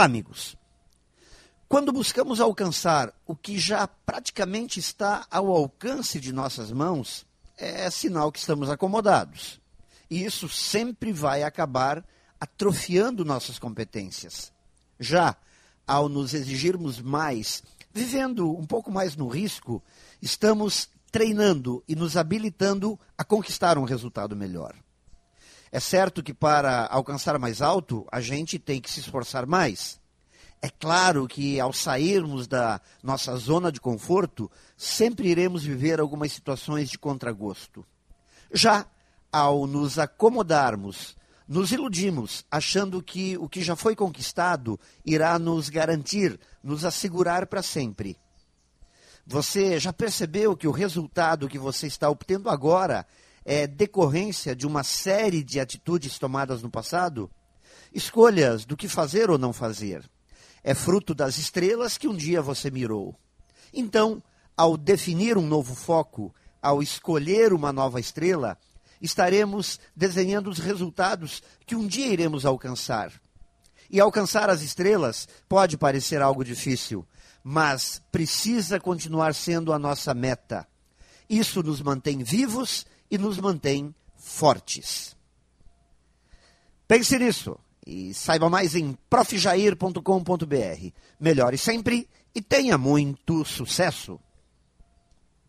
Amigos. Quando buscamos alcançar o que já praticamente está ao alcance de nossas mãos, é sinal que estamos acomodados. E isso sempre vai acabar atrofiando nossas competências. Já ao nos exigirmos mais, vivendo um pouco mais no risco, estamos treinando e nos habilitando a conquistar um resultado melhor. É certo que para alcançar mais alto, a gente tem que se esforçar mais. É claro que ao sairmos da nossa zona de conforto, sempre iremos viver algumas situações de contragosto. Já ao nos acomodarmos, nos iludimos, achando que o que já foi conquistado irá nos garantir, nos assegurar para sempre. Você já percebeu que o resultado que você está obtendo agora é decorrência de uma série de atitudes tomadas no passado? Escolhas do que fazer ou não fazer. É fruto das estrelas que um dia você mirou. Então, ao definir um novo foco, ao escolher uma nova estrela, estaremos desenhando os resultados que um dia iremos alcançar. E alcançar as estrelas pode parecer algo difícil, mas precisa continuar sendo a nossa meta. Isso nos mantém vivos e nos mantém fortes. Pense nisso e saiba mais em profjair.com.br. Melhore sempre e tenha muito sucesso!